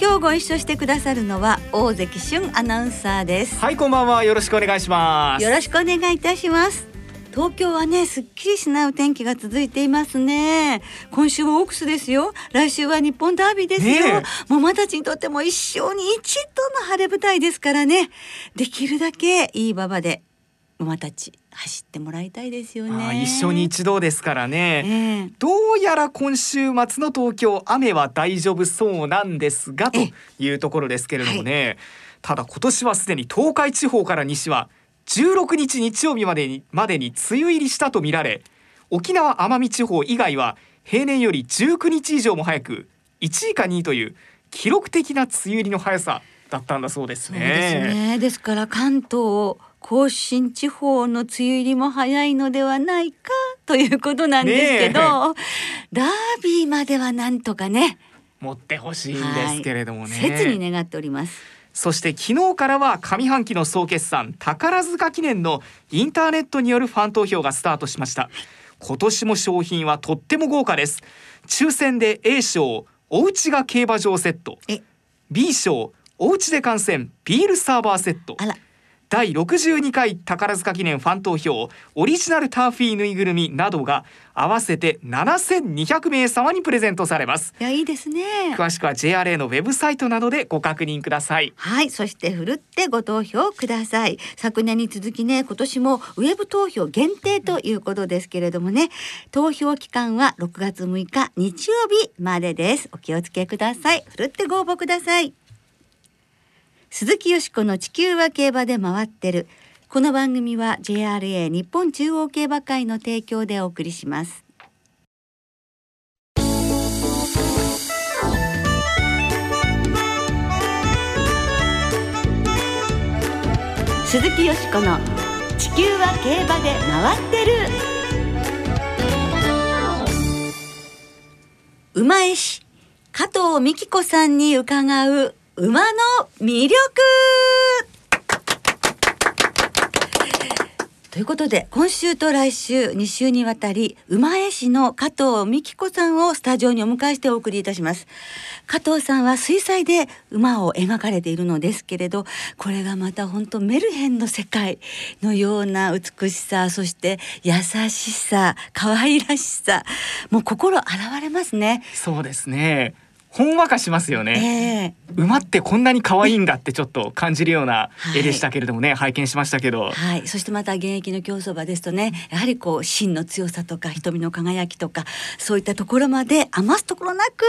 今日ご一緒してくださるのは大関俊アナウンサーです。はいこんばんは。よろしくお願いします。よろしくお願いいたします。東京はねすっきりしないお天気が続いていますね。今週はオークスですよ。来週は日本ダービーですよ、もうマたちにとっても一生に一度の晴れ舞台ですからね。できるだけいい馬場で馬たち走ってもらいたいですよね。一生に一度ですからね、えー、どうやら今週末の東京雨は大丈夫そうなんですがというところですけれどもね、はい、ただ今年はすでに東海地方から西は16日日曜日までにまでに梅雨入りしたとみられ沖縄奄美地方以外は平年より19日以上も早く1位か2位という記録的な梅雨入りの速さだったんだそうですね。ですね。ですから関東甲信地方の梅雨入りも早いのではないかということなんですけど、ダービーまではなんとかね。持ってほしいんですけれどもね、はい、切に願っております。そして昨日からは上半期の総決算宝塚記念のインターネットによるファン投票がスタートしました。今年も商品はとっても豪華です。抽選で A 賞おうちが競馬場セット。B 賞おうちで観戦ビールサーバーセット第62回宝塚記念ファン投票オリジナルターフィーぬいぐるみなどが合わせて7200名様にプレゼントされます。いやいいですね。詳しくは JRA のウェブサイトなどでご確認ください。はい。そしてふるってご投票ください。昨年に続きね今年もウェブ投票限定ということですけれどもね投票期間は6月6日日曜日までです。お気をつけください。ふるってご応募ください鈴木よしこの地球は競馬で回ってる。この番組は JRA 日本中央競馬会の提供でお送りします。鈴木よしこの地球は競馬で回ってる。馬絵師加藤美希子さんに伺う馬の魅力。ということで今週と来週2週にわたり馬絵師の加藤美希子さんをスタジオにお迎えしてお送りいたします。加藤さんは水彩で馬を描かれているのですけれどこれがまた本当メルヘンの世界のような美しさそして優しさ可愛らしさもう心洗われますね。そうですね。ほんわかしますよね、えー、馬ってこんなに可愛いんだってちょっと感じるような絵でしたけれどもね、はい、拝見しましたけど。はい。そしてまた現役の競走馬ですとねやはりこう芯の強さとか瞳の輝きとかそういったところまで余すところなく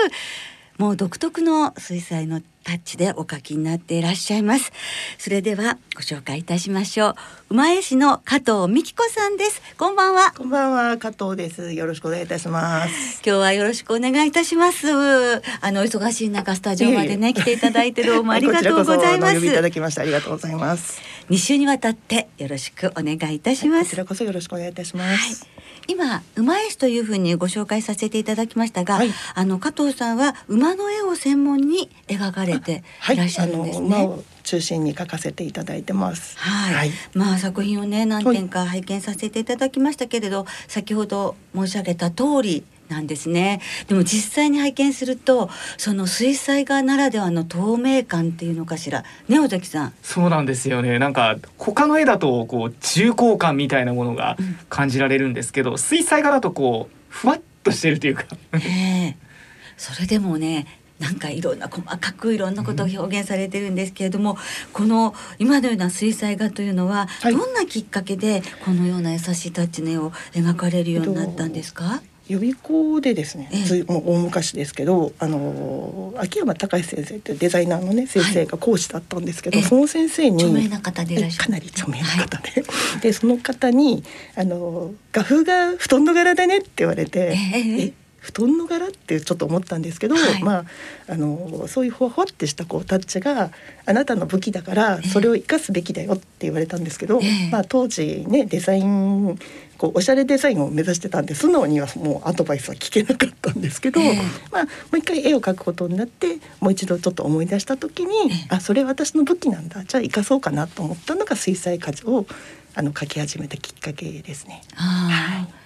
もう独特の水彩のタッチでお書きになっていらっしゃいます。それではご紹介いたしましょう。馬江市の加藤美希子さんです。こんばんは。こんばんは。加藤です。よろしくお願いいたします。今日はよろしくお願いいたします。あの忙しい中スタジオまでね来ていただいてどうもありがとうございます。いただきましてありがとうございます。2週にわたってよろしくお願いいたします、こちらこそよろしくお願いいたします、はい。今馬絵師というふうにご紹介させていただきましたが、はい、あの加藤さんは馬の絵を専門に描かれてい。らっしゃるんですね。はい、中心に描かせていただいてます。はい。はい、まあ作品をね何点か拝見させていただきましたけれど、先ほど申し上げた通り。なんですね。でも実際に拝見するとその水彩画ならではの透明感っていうのかしら。ね尾崎さん。そうなんですよね。なんか他の絵だとこう重厚感みたいなものが感じられるんですけど、うん、水彩画だとこうふわっとしてるというか。え。それでもねなんかいろんな細かくいろんなことを表現されてるんですけれども、うん、この今のような水彩画というのは、はい、どんなきっかけでこのような優しいタッチの絵を描かれるようになったんですか、予備校でですね、ええ、もう大昔ですけどあの秋山隆先生ってデザイナーのね先生が講師だったんですけど、はい、その先生に著名な方でかなり著名な方で、はい、でその方にあの画風が布団の柄だねって言われて、え布団の柄ってちょっと思ったんですけど、はい。まああのそういうほわほわってしたこうタッチがあなたの武器だからそれを生かすべきだよって言われたんですけど、ええ。まあ当時ねデザインこうおしゃれデザインを目指してたんで素直にはもうアドバイスは聞けなかったんですけど、ええ。まあもう一回絵を描くことになってもう一度ちょっと思い出した時に、あそれ私の武器なんだ。じゃあ生かそうかなと思ったのが水彩画をあの描き始めたきっかけですね。あー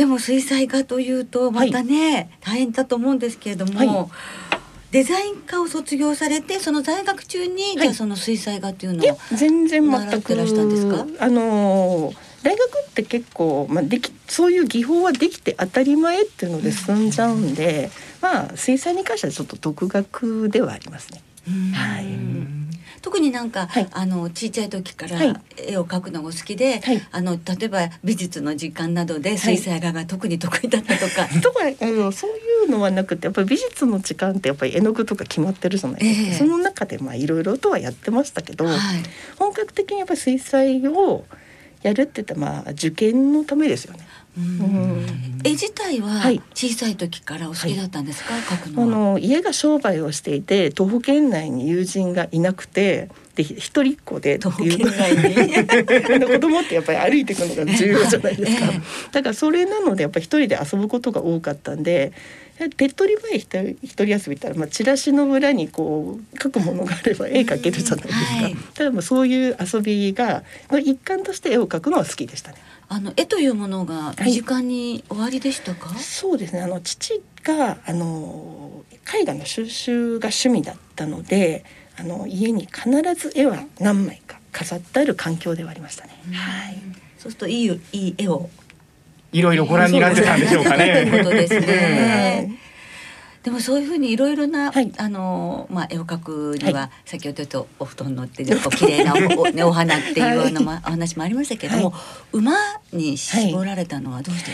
でも水彩画というとまたね、大変だと思うんですけれども、はい。デザイン科を卒業されてその在学中に、じゃあその水彩画っていうのを全然習全くってらしたんですか？あのー大学って結構、まあ、できそういう技法はできて当たり前っていうので進んじゃうんで、まあ水彩に関してはちょっと独学ではありますね。うん。はい特になんか、はい。あの小さい時からはい。絵を描くのが好きで、はい。あの例えば美術の時間などで水彩画が特に得意だったとか、とかあのそういうのはなくてやっぱり美術の時間ってやっぱり絵の具とか決まってるじゃないですか、ええ。その中でまあいろいろとはやってましたけど、はい、本格的にやっぱり水彩をやるって言ったらまあ受験のためですよね。絵自体ははい。小さい時からお好きだったんですか、描くあのは。の家が商売をしていて徒歩圏内に友人がいなくてでひ一人っ子でっていう。子供ってやっぱり歩いていくのが重要じゃないですか、ええ。だからそれなのでやっぱり一人で遊ぶことが多かったんで手っ取り早い一人一人遊びったら、まあ、チラシの裏にこう書くものがあれば絵描けるじゃないですか、うんはいただまあそういう遊びがの一環として絵を描くのは好きでしたね。あの絵とい。うものが身近に終わりでしたか、そうですね。あの父があの絵画の収集が趣味だったのであの家に必ず絵は何枚か飾ってある環境ではありましたね。はい。そうするといいいい絵をいろいろご覧になってたんでしょうかね。ですはね。い。でもそういうふうにいろいろな、はい。あのまあ絵を描くには、は先ほど言ったお布団乗ってるこう綺麗なお お,、ね、お花っていうような、まお話もありましたけれども、馬に絞られたのはどうして、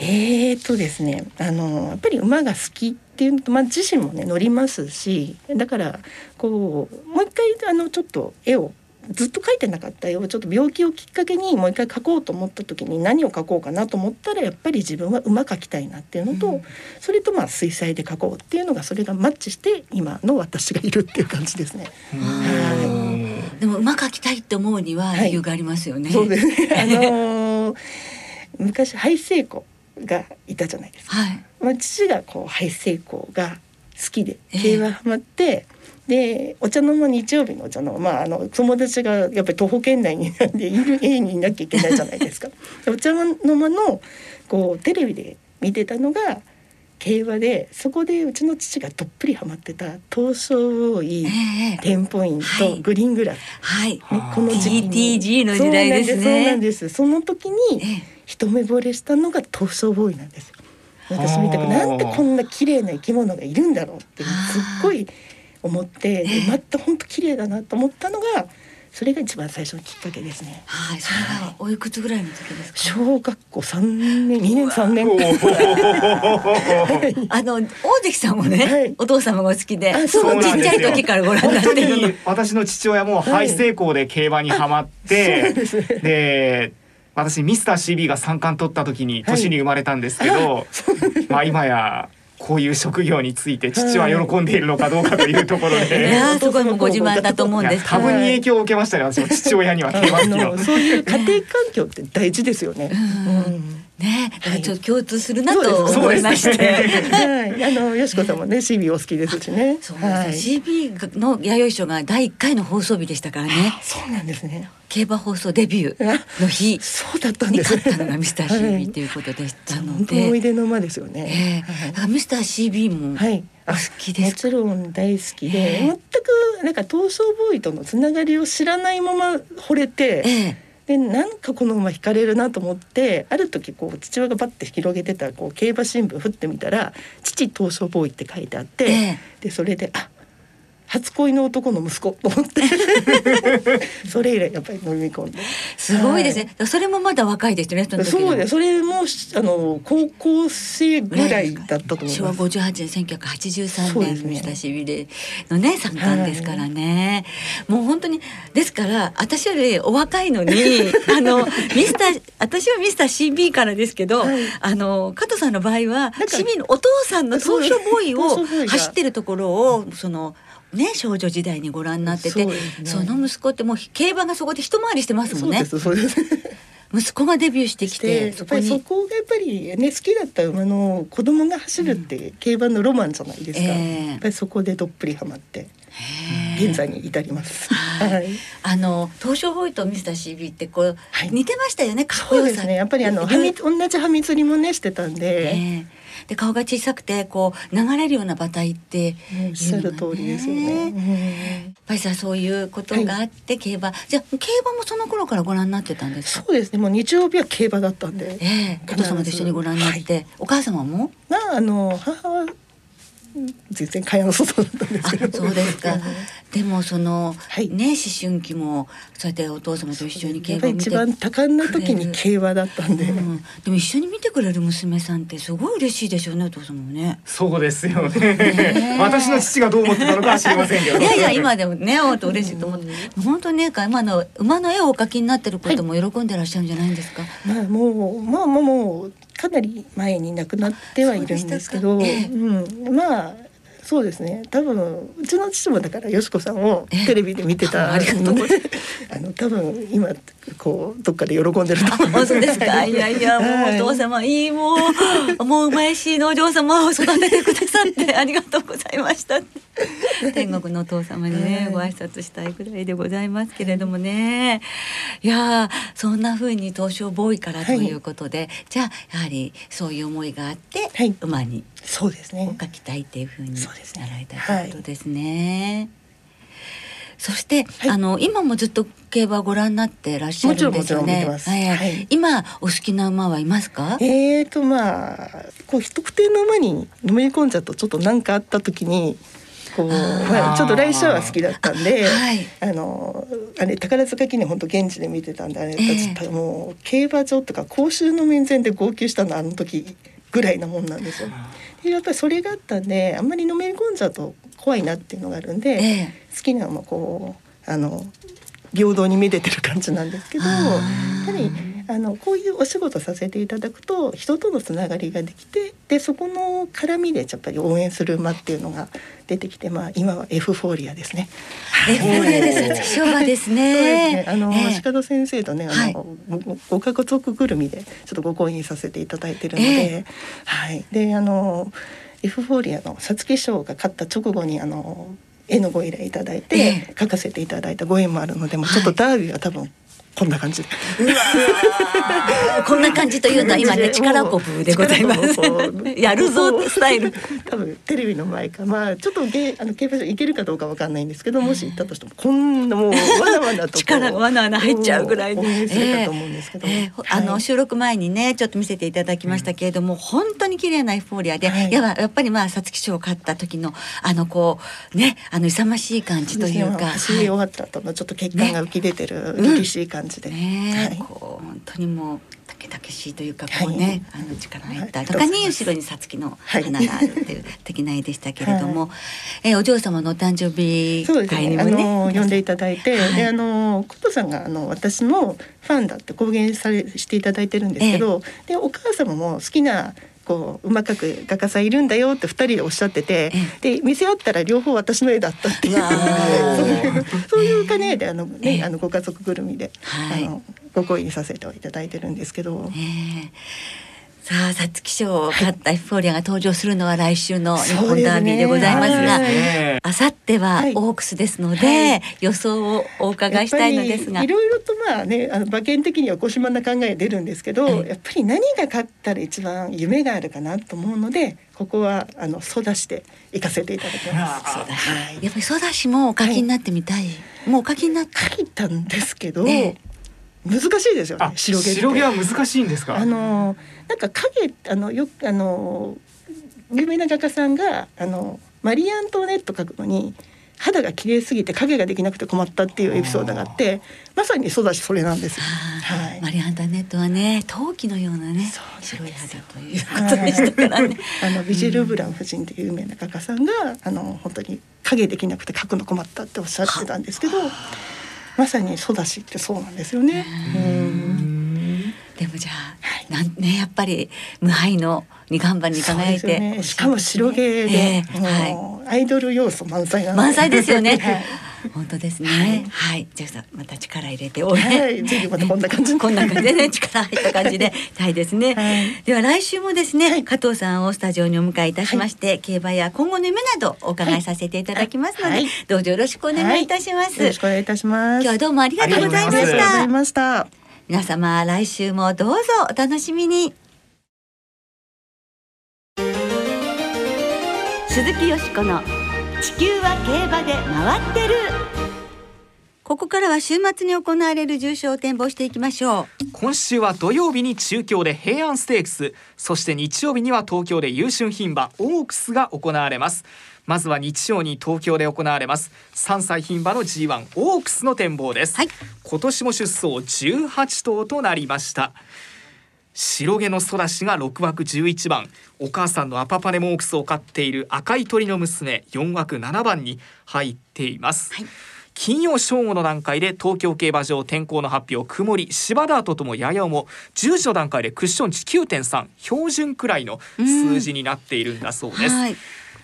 えーとですねあのやっぱり馬が好きっていうのと、まあ、自身もね乗りますしだからこうもう一回あのちょっと絵をずっと描いてなかった絵をちょっと病気をきっかけにもう一回描こうと思った時に何を描こうかなと思ったらやっぱり自分は馬描きたいなっていうのと、うんそれとまあ水彩で描こうっていうのがそれがマッチして今の私がいるっていう感じですね。うんでも馬描きたいって思うにははい理由がありますよね。そうですねあのー昔ハイセイコーがいたじゃないですか。はい。まあ、父がこうハイセイコーが好きでええ競馬ハマって、でお茶の間日曜日のお茶の間、まあ、あの友達がやっぱり徒歩圏内になんでいる 家にいなきゃいけないじゃないですか。でお茶の間のこうテレビで見てたのが競馬でそこでうちの父がどっぷりハマってた東証ボーイ、ええテンポイント、はい。グリーングラス、はい。ね、この時期に。の時代ですね。そうなんですそうなんです。その時えにえ一目惚れしたのが東証ボーイなんです。よ。私みたくなんでこんな綺麗な生き物がいるんだろうってすっごい思ってでまた本当綺麗だなと思ったのがそれが一番最初のきっかけですね。はい。それはおいくつぐらいの時ですか？小学校三年二年三年。あの大関さんもね、はい。お父様がお好きで、あそのちっちゃい時からご覧になってるのに。私の父親もハイ成功で競馬にはまって、で私ミスター CB が三冠取った時にはい。年に生まれたんですけど、まあ今やこういう職業について父は喜んでいるのかどうかというところい。で。やーすごいもうご自慢だと思うんいやです。けど。多分に影響を受けましたね。私も父親にはそういう家庭環境って大事ですよね。うんね、ちょっと共通するなと思いまして。はい、あのよしこさんもね CB お好きですしね。そうはい。ですね、CB の弥生賞が第一回の放送日でしたからね。そうなんですね。競馬放送デビューの日そうだったんにです勝ったのがミスター CB といいうことでしたの 本当思いで、出の馬ですよえね。えだからミスター CB もはい。お好きですか、もちろん大好きで、ええ。全くなんか東証ボーイとのつながりを知らないまま惚れて、ええでなんかこの馬惹かれるなと思ってある時こう父親がバッて広げてたこう競馬新聞振ってみたら「父東証ボーイ」って書いてあって、ええ。でそれであ初恋の男の息子と思って それ以来やっぱり飲み込んで。すごいですね。それもまだ若いですよね。そうです。それもあの高校生ぐらいだったと思います。昭和58年1983そうですね年の親しびれのね参観ですからね、もう本当にですから私よりお若いのに あのミスター私はミスター CB からですけど、はいあの加藤さんの場合はなんか CB のお父さんのそう東証ボーイを走ってるところをそのね少女時代にご覧になっててねその息子ってもう競馬がそこで一回りしてますもんねそうですそうです。息子がデビューしてきでてやっぱりそこがやっぱりね好きだった馬の子供が走るって競馬のロマンじゃないですか。ええやっぱりそこでどっぷりハマって現在に至ります。はいはい。あの東証ボーイとミスター CB ってこう、はい似てましたよね。かっこよさそうですね。やっぱりあのはみ同じはみ釣りもねしてたんで、ええで顔が小さくてこう流れるような馬体っておっしゃる通りですよね。やっうんぱりさそういうことがあって、競馬じゃあ競馬もその頃からご覧になってたんですか？そうですね。もう日曜日は競馬だったんで、ええお父様と一緒にご覧になって、お母様も？まああの母は全然蚊帳の外だったんですあけど。そうですか。でもその、はいね思春期もそうやってお父様と一緒に競やっぱり一馬を見て番多感な時に競馬だったんで、うん、でも一緒に見てくれる娘さんってすごい嬉しいでしょうねお父様もね。そうですよねね。私の父がどう思ってたのかは知りませんけど。いやいや今でもね会うと嬉しいと思って本当にね今の馬の絵をお描きになってることも喜んでらっしゃるんじゃないんですか、まあもうまあまあもうかなり前に亡くなってはいるんですけど、そうでしたか。ええうん、まあそうですね。多分うちの父もだからよしこさんをテレビで見てたあありがとう。あの多分今こうどっかで喜んでるとあ思います。本当ですか。いやいやもうお父様いいもうもううまいしのお嬢様を育ててくださって ありがとうございました。天国のお父様にね、はい。ご挨拶したいぐらいでございますけれどもね。いやーそんな風に東証ボーイからということで、じゃあやはりそういう思いがあって、はい。馬にそうですね。を描きたいっていう風に。そうですねなられたということですね。そして、あの今もずっと競馬をご覧になってらっしゃるんですよね。もちろんもちろん見てま。す。はいはい。今お好きな馬はいますか？えーとまあこう特定の馬にのめり込んじゃうとちょっと何かあった時にこうまあ、ちょっと来週は好きだったんで、はい。あのあれ宝塚記念本当現地で見てたんであれ、ええ。ちょっともう競馬場とか公衆の面前で号泣したのあの時ぐらいなもんなんですよ。でやっぱりそれがあったんであんまりのめり込んじゃうと怖いなっていうのがあるんで、ええ。好きなのもこうあの平等にめでてる感じなんですけどやはりあのこういうお仕事させていただくと人とのつながりができてでそこの絡みでやっぱり応援する馬っていうのが出てきて、まあ、今はエフフォーリアですね。エフフォーリアです。昭和ですそうですねね。。あの、ええ鹿戸先生とね、あはいの、ごご家族ぐるみで、ちょっとご講演させていただいてるので。えはい、で、あの。エフフォーリアの皐月賞が勝った直後に、あの。絵のご依頼いただいて、ええ書かせていただいたご縁もあるので、もうちょっとダービーは多分。こんな感じで。こんな感じというのは今ね力こぶでございます。やるぞスタイル。多分テレビの前か、まあ、ちょっとゲ、あの競馬場行けるかどうかわかんないんですけど、もし行ったとしても、こんなもう、わなわなと。力がわなわな入っちゃうぐらい応援するかと思うんですけど。ええええあのはい収録前にねちょっと見せていただきましたけれども、本当に綺麗なエフフォーリアで、ややっぱりまあ皐月賞を勝った時のあのこうねあの勇ましい感じというか、走り終わった後のちょっと血管が浮き出てるね凛々しい感じで、ね、はい。こう本当にもうたけたけしいというかはいこうね、あの力入ったはい。中に後ろにさつきのはい。花があるっていう的な絵でしたけれども、えお嬢様のお誕生日会にもねの呼んでいただいて、はい。であのコトさんがあの私のファンだって公言されしていただいてるんですけど、でお母様も好きなこううまく描く画家さんいるんだよって二人でおっしゃってて、で見せ合ったら両方私の絵だったっていう。そういうそういう兼ねであの、ええ。ねあのご家族ぐるみで、はい。あのご講演させていただいてるんですけど。ねえさあ皐月賞を勝ったエフフォーリアが登場するのは来週の日本ダービーでございますが、はい。ねあさってははい。オークスですので、はい。予想をお伺いしたいのですが。いろいろとまあねあの馬券的にはご島な考え出るんですけど、はい。やっぱり何が勝ったら一番夢があるかなと思うのでここはあのソダして行かせていただきます。はい。やっぱりソダシもお書きになってみたい、もうお書きになって。書いたんですけど、ええ難しいですよねあ白毛白毛は難しいんですか？あのなんか影あのよくあの有名な画家さんがあのマリー・アントワネット描くのに肌が綺麗すぎて影ができなくて困ったっていうエピソードがあってまさにそうだしそれなんですよ。はい、マリアンダネットはね陶器のようなね白い肌というこはいとでしたからね。あのビジェル・ブラン夫人という有名な画家さんが、あの本当に影できなくて描くの困ったっておっしゃってたんですけどまさにソダシってそうなんですよね。うん。でもじゃあ、なんねやっぱり無敗の二冠馬に輝いて、ね、しかも白毛で、ええはい。アイドル要素満載満載ですよね。はい 本当ですね。はい、じゃあまた力入れて応援。はいぜひまたこんな感じにこんな感じでね 力入った感じで はいですね。はいでは来週もですね、はい加藤さんをスタジオにお迎えいたしまして、競馬や今後の夢などお伺いさせていただきますので、はいどうぞよろしくお願いいたします。よろしくお願いいたします。今日はどうもありがとうございましたありがとうござい。ました。皆様来週もどうぞお楽しみに鈴木よしこの地球は競馬で回ってる。ここからは週末に行われる重賞を展望していきましょう。今週は土曜日に中京で平安ステークス。そして日曜日には東京で優春牝馬オークスが行われます。まずは日曜に東京で行われます。3歳牝馬の G1 オークスの展望です、はい。今年も出走18頭となりました白毛のソダシが6枠11番。お母さんのアパパネモークスを飼っている赤い鳥の娘4枠7番に入っています、はい。金曜正午の段階で東京競馬場天候の発表曇り芝ダートともやや重10時の段階でクッション値9.3標準くらいの数字になっているんだそうです、はい。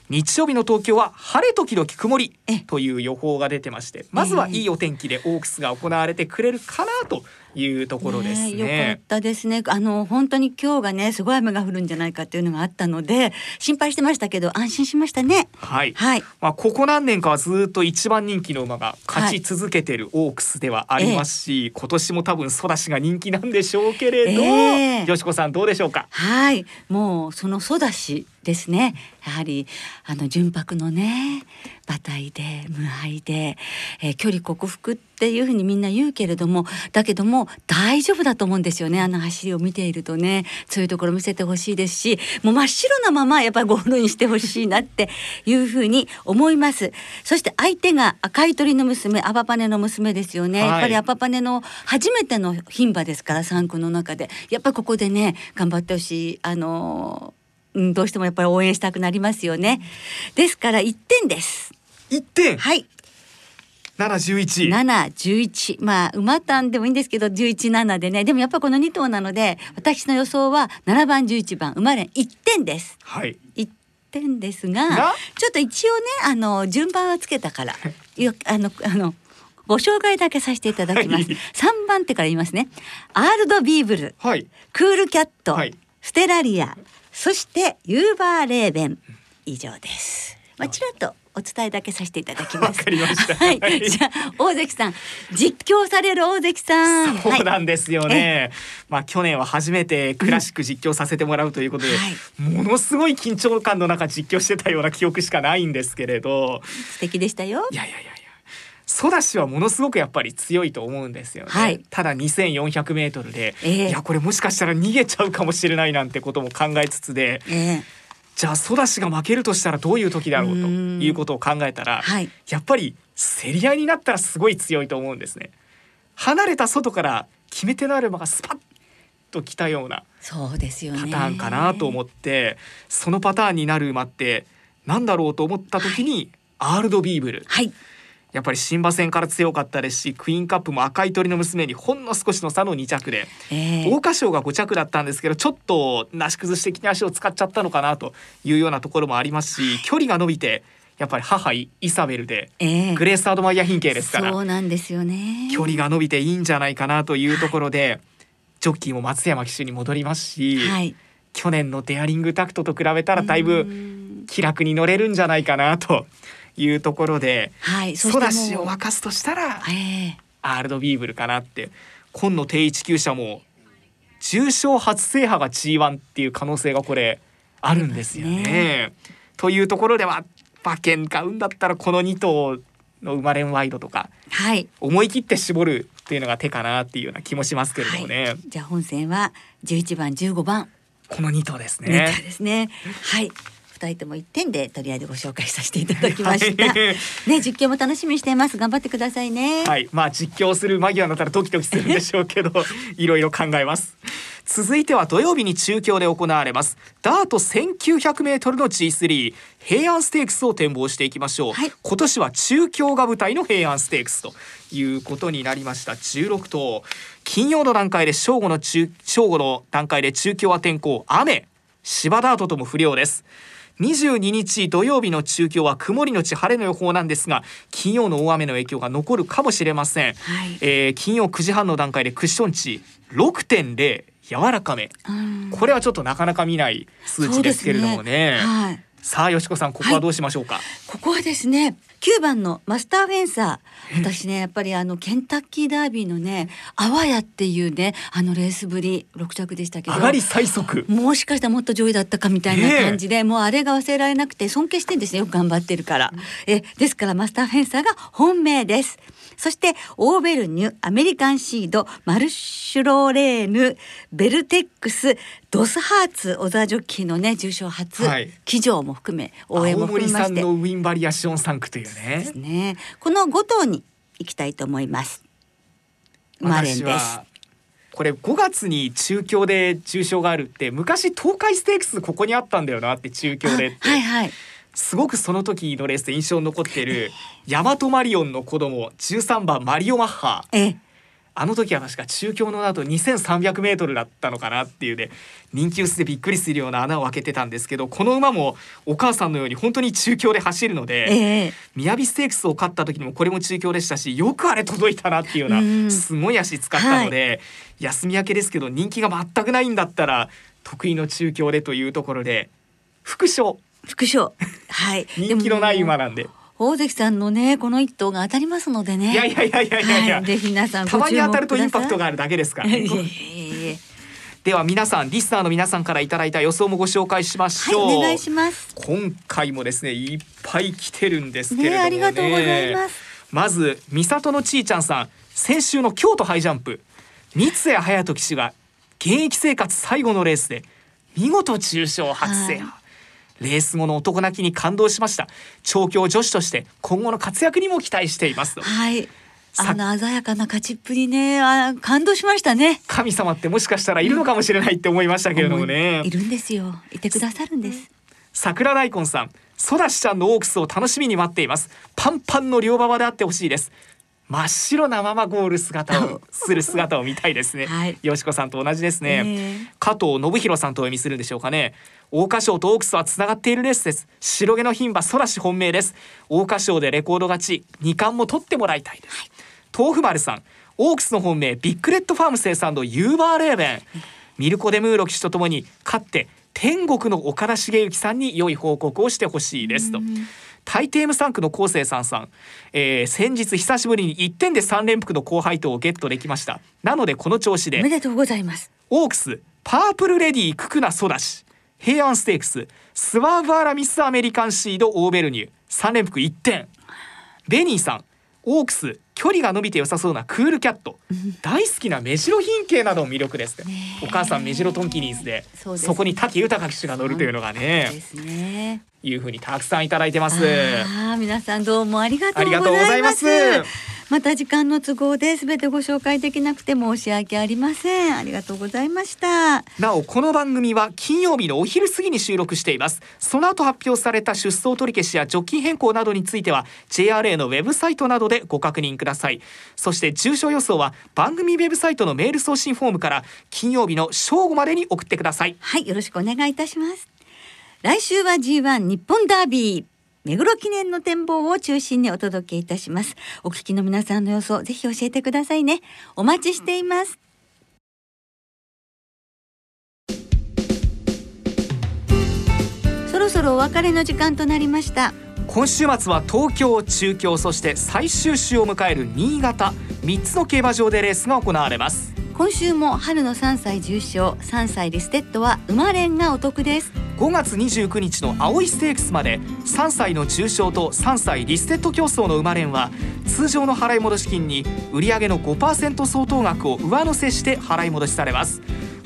日曜日の東京は晴れ時々曇りえ。という予報が出てましてまずはいいお天気でオークスが行われてくれるかなというところですねえよかったですね。あの本当に今日がねすごい雨が降るんじゃないかっていうのがあったので心配してましたけど安心しましたね。はい、はい。まあ、ここ何年かはずっと一番人気の馬が勝ち続けてるオークスではありますし、今年も多分ソダシが人気なんでしょうけれど、ええよしこさんどうでしょうか？はい、もうそのソダシですね。やはりあの純白のね馬体で無敗で、えー距離克服っていうふうにみんな言うけれどもだけども大丈夫だと思うんですよね。あの走りを見ているとね。そういうところ見せてほしいですしもう真っ白なままやっぱりゴールインしてほしいなっていうふうに思います。そして相手が赤い鳥の娘アパパネの娘ですよね、はい。やっぱりアパパネの初めての牝馬ですから3区の中で。やっぱりここでね頑張ってほしい。あのどうしてもやっぱり応援したくなりますよね。ですから1点です。1点？はい711 7、11まあ馬単でもいいんですけど11、7でね。でもやっぱこの2頭なので私の予想は7番11番馬連1点です。はい。1点ですががちょっと一応ねあの順番はつけたからよあのあのご紹介だけさせていただきます、はい。3番手から言いますね。アールドビーブルはい。クールキャット、はい。ステラリアそしてユーバーレーベン。以上です。まあちらっとお伝えだけさせていただきます。わかりました。はい。じゃあ大関さん。実況される大関さん。そうなんですよね、まあ去年は初めてクラシック実況させてもらうということで、はい。ものすごい緊張感の中実況してたような記憶しかないんですけれど。素敵でしたよ。いやいやいやいや。ソダシはものすごくやっぱり強いと思うんですよね、はい。ただ2400メートルで、ええ。いやこれもしかしたら逃げちゃうかもしれないなんてことも考えつつでええじゃあソダシが負けるとしたらどういう時だろうとうん。いうことを考えたらはい。やっぱり競り合いになったらすごい強いと思うんですね。離れた外から決め手のある馬がスパッと来たようなパターンかなと思ってそのパターンになる馬ってなんだろうと思った時に、アールドビーブル。はいやっぱり新馬戦から強かったですしクイーンカップも赤い鳥の娘にほんの少しの差の2着でええ。桜花賞が5着だったんですけどちょっとなし崩し的に足を使っちゃったのかなというようなところもありますし距離が伸びてやっぱり母イサベルでええ。グレース・アドマイヤ品系ですからそうなんですよね。距離が伸びていいんじゃないかなというところでジョッキーも松山騎手に戻りますし、はい。去年のデアリングタクトと比べたらだいうぶん。気楽に乗れるんじゃないかなというところではいそソダシを沸かすとしたらええアールドビーブルかなって今野定一厩舎も重賞初制覇が G1 っていう可能性がこれあるんですよね。ねというところでは馬券買うんだったらこの2頭の生まれんワイドとかはい思い切って絞るっていうのが手かなっていうような気もしますけれどもね、はい、じゃあ本戦は11番15番この2頭ですネタね。ですね。はい。二人とも一点でとりあえずご紹介させていただきました。はい。ね実況も楽しみにしています。頑張ってくださいね。はい、まあ実況する間際になったらドキドキするんでしょうけど いろいろ考えます。続いては土曜日に中京で行われます。ダート 1900m の G3 平安ステークスを展望していきましょう、はい。今年は中京が舞台の平安ステークスということになりました。16頭。金曜の段階で正午の中正午の段階で中京は天候。雨。芝ダートとも不良です22日土曜日の中京は曇りのち晴れの予報なんですが金曜の大雨の影響が残るかもしれません、はい。えー金曜9時半の段階でクッション値6.0柔らかめ。うん。これはちょっとなかなか見ない数値ですけれどもね。はい。さあよしこさんここはどうしましょうか、ここはですね9番のマスターフェンサー。私ねやっぱりあのケンタッキーダービーのねあわやっていうねあのレースぶり6着でしたけど。上がり最速。もしかしたらもっと上位だったかみたいな感じで、もうあれが忘れられなくて尊敬してんですねよく頑張ってるから、えですからマスターフェンサーが本命です。そしてオーベルニュアメリカンシードマルシュローレーヌベルテックスドスハーツ小沢ジョッキーのね重賞初、はい。騎乗も含め応援青も含めまして。のウィンバリアション3区というでね。すね。この5頭に行きたいと思います。マレンです。これ5月に中京で重賞があるって昔東海ステークスここにあったんだよなって中京でって、はいはい。すごくその時のレースで印象に残っているヤマトマリオンの子供13番マリオマッハ。ええあの時は確か中京の後2300メートルだったのかなっていうで人気薄でびっくりするような穴を開けてたんですけどこの馬もお母さんのように本当に中京で走るので、ええ。雅ステークスを勝った時にもこれも中京でしたしよくあれ届いたなっていうような、うん。すごい足使ったので、休み明けですけど人気が全くないんだったら得意の中京でというところで副賞副賞はい。人気のない馬なんで大関さんのねこの一頭が当たりますのでね。いやいやいやいやいやいや、はい、ぜひ皆さんたまに当たるとインパクトががあるだけですから、いやいやいやいやでは皆さんリスナーの皆さんからいただいた予想もご紹介しましょう、はいお願いします。今回もですねいっぱい来てるんですけれどもね。ねありがとうございます。まず三里のちーちゃんさん。先週の京都ハイジャンプ。三谷隼人騎手が現役生活最後のレースで見事重賞初制覇、はレース後の男泣きに感動しました。調教女子として今後の活躍にも期待しています。とはい。さあの鮮やかな勝ちっぷりね。あ感動しましたね。神様ってもしかしたらいるのかもしれないって思いましたけれどもね。いるんですよ。いてくださるんです。桜大根さん。ソダシちゃんのオークスを楽しみに待っています。パンパンの両馬場であってほしいです。真っ白なままゴール姿を する姿を見たいですね、はい。よしこさんと同じですね、ええ。加藤信弘さんとお読みするんでしょうかね桜花賞とオークスはつながっているレースです。白毛の牝馬ソダシ本命です。桜花賞でレコード勝ち二冠も取ってもらいたいです、豆腐丸さんオークスの本命ビッグレッドファーム生産のユーバーレーベン。ミルコ・デムーロ騎手とともに勝って天国の岡田茂之さんに良い報告をしてほしいですと。大抵無産区の昴生さんさん、えー先日久しぶりに1点で3連複の高配当をゲットできました。なのでこの調子でおめでとうございます。オークスパープルレディククナソダシ平安ステークススワーブアラミスアメリカンシードオーベルニュ3連複1点。ベニーさんオークス距離が伸びて良さそうなクールキャット。大好きなメジロ牝系なども魅力です、お母さんメジロトンキニーズでそこに武豊騎手が乗るというのがね。ねいうふうにたくさんいただいてます。ああ皆さんどうもありがとうございます。また時間の都合で全てご紹介できなくて申し訳ありません。ありがとうございました。なおこの番組は金曜日のお昼過ぎに収録しています。その後発表された出走取り消しや除菌変更などについては JRA のウェブサイトなどでご確認ください。そして重症予想は番組ウェブサイトのメール送信フォームから金曜日の正午までに送ってください。はいよろしくお願いいたします来週は G1 日本ダービー。目黒記念の展望を中心にお届けいたします。お聞きの皆さんの予想ぜひ教えてくださいね。お待ちしています。そろそろお別れの時間となりました。今週末は東京中京そして最終週を迎える新潟。3つの競馬場でレースが行われます。今週も春の3歳重賞3歳リステッドは馬連がお得です。5月29日の葵ステークスまで3歳の重賞と3歳リステッド競走の馬連は通常の払い戻し金に売上の5%相当額を上乗せして払い戻しされます。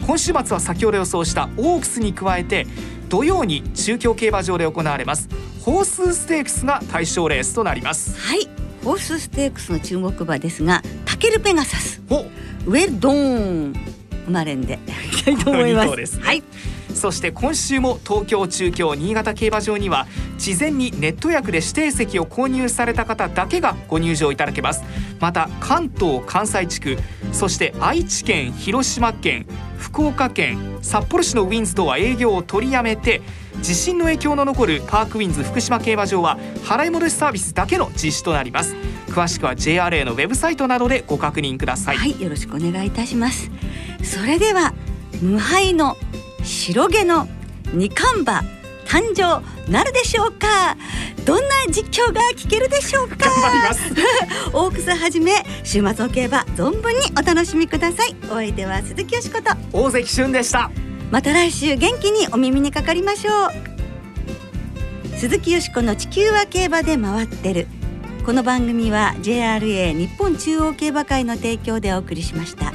今週末は先ほど予想したオークスに加えて土曜に中京競馬場で行われますホースステークスが対象レースとなります。はいホースステークスの注目馬ですがタケルペガサス。おウェルドーン生まれんで いきたいと思います。す。ねはい。そして今週も東京中京新潟競馬場には事前にネット役で指定席を購入された方だけがご入場いただけます。また関東関西地区そして愛知県広島県福岡県札幌市のウィンズとは営業を取りやめて地震の影響の残るパークウィンズ福島競馬場は払い戻しサービスだけの実施となります詳しくは JRA のウェブサイトなどでご確認ください、はい、よろしくお願いいたします。それでは無敗の白毛の二冠馬誕生なるでしょうか？どんな実況が聞けるでしょうか？頑張ります 大草はじめ週末の競馬存分にお楽しみください。お相手は鈴木よしこと。大関俊でしたまた来週元気にお耳にかかりましょう。鈴木よしこの地球は競馬で回ってる。この番組は JRA 日本中央競馬会の提供でお送りしました。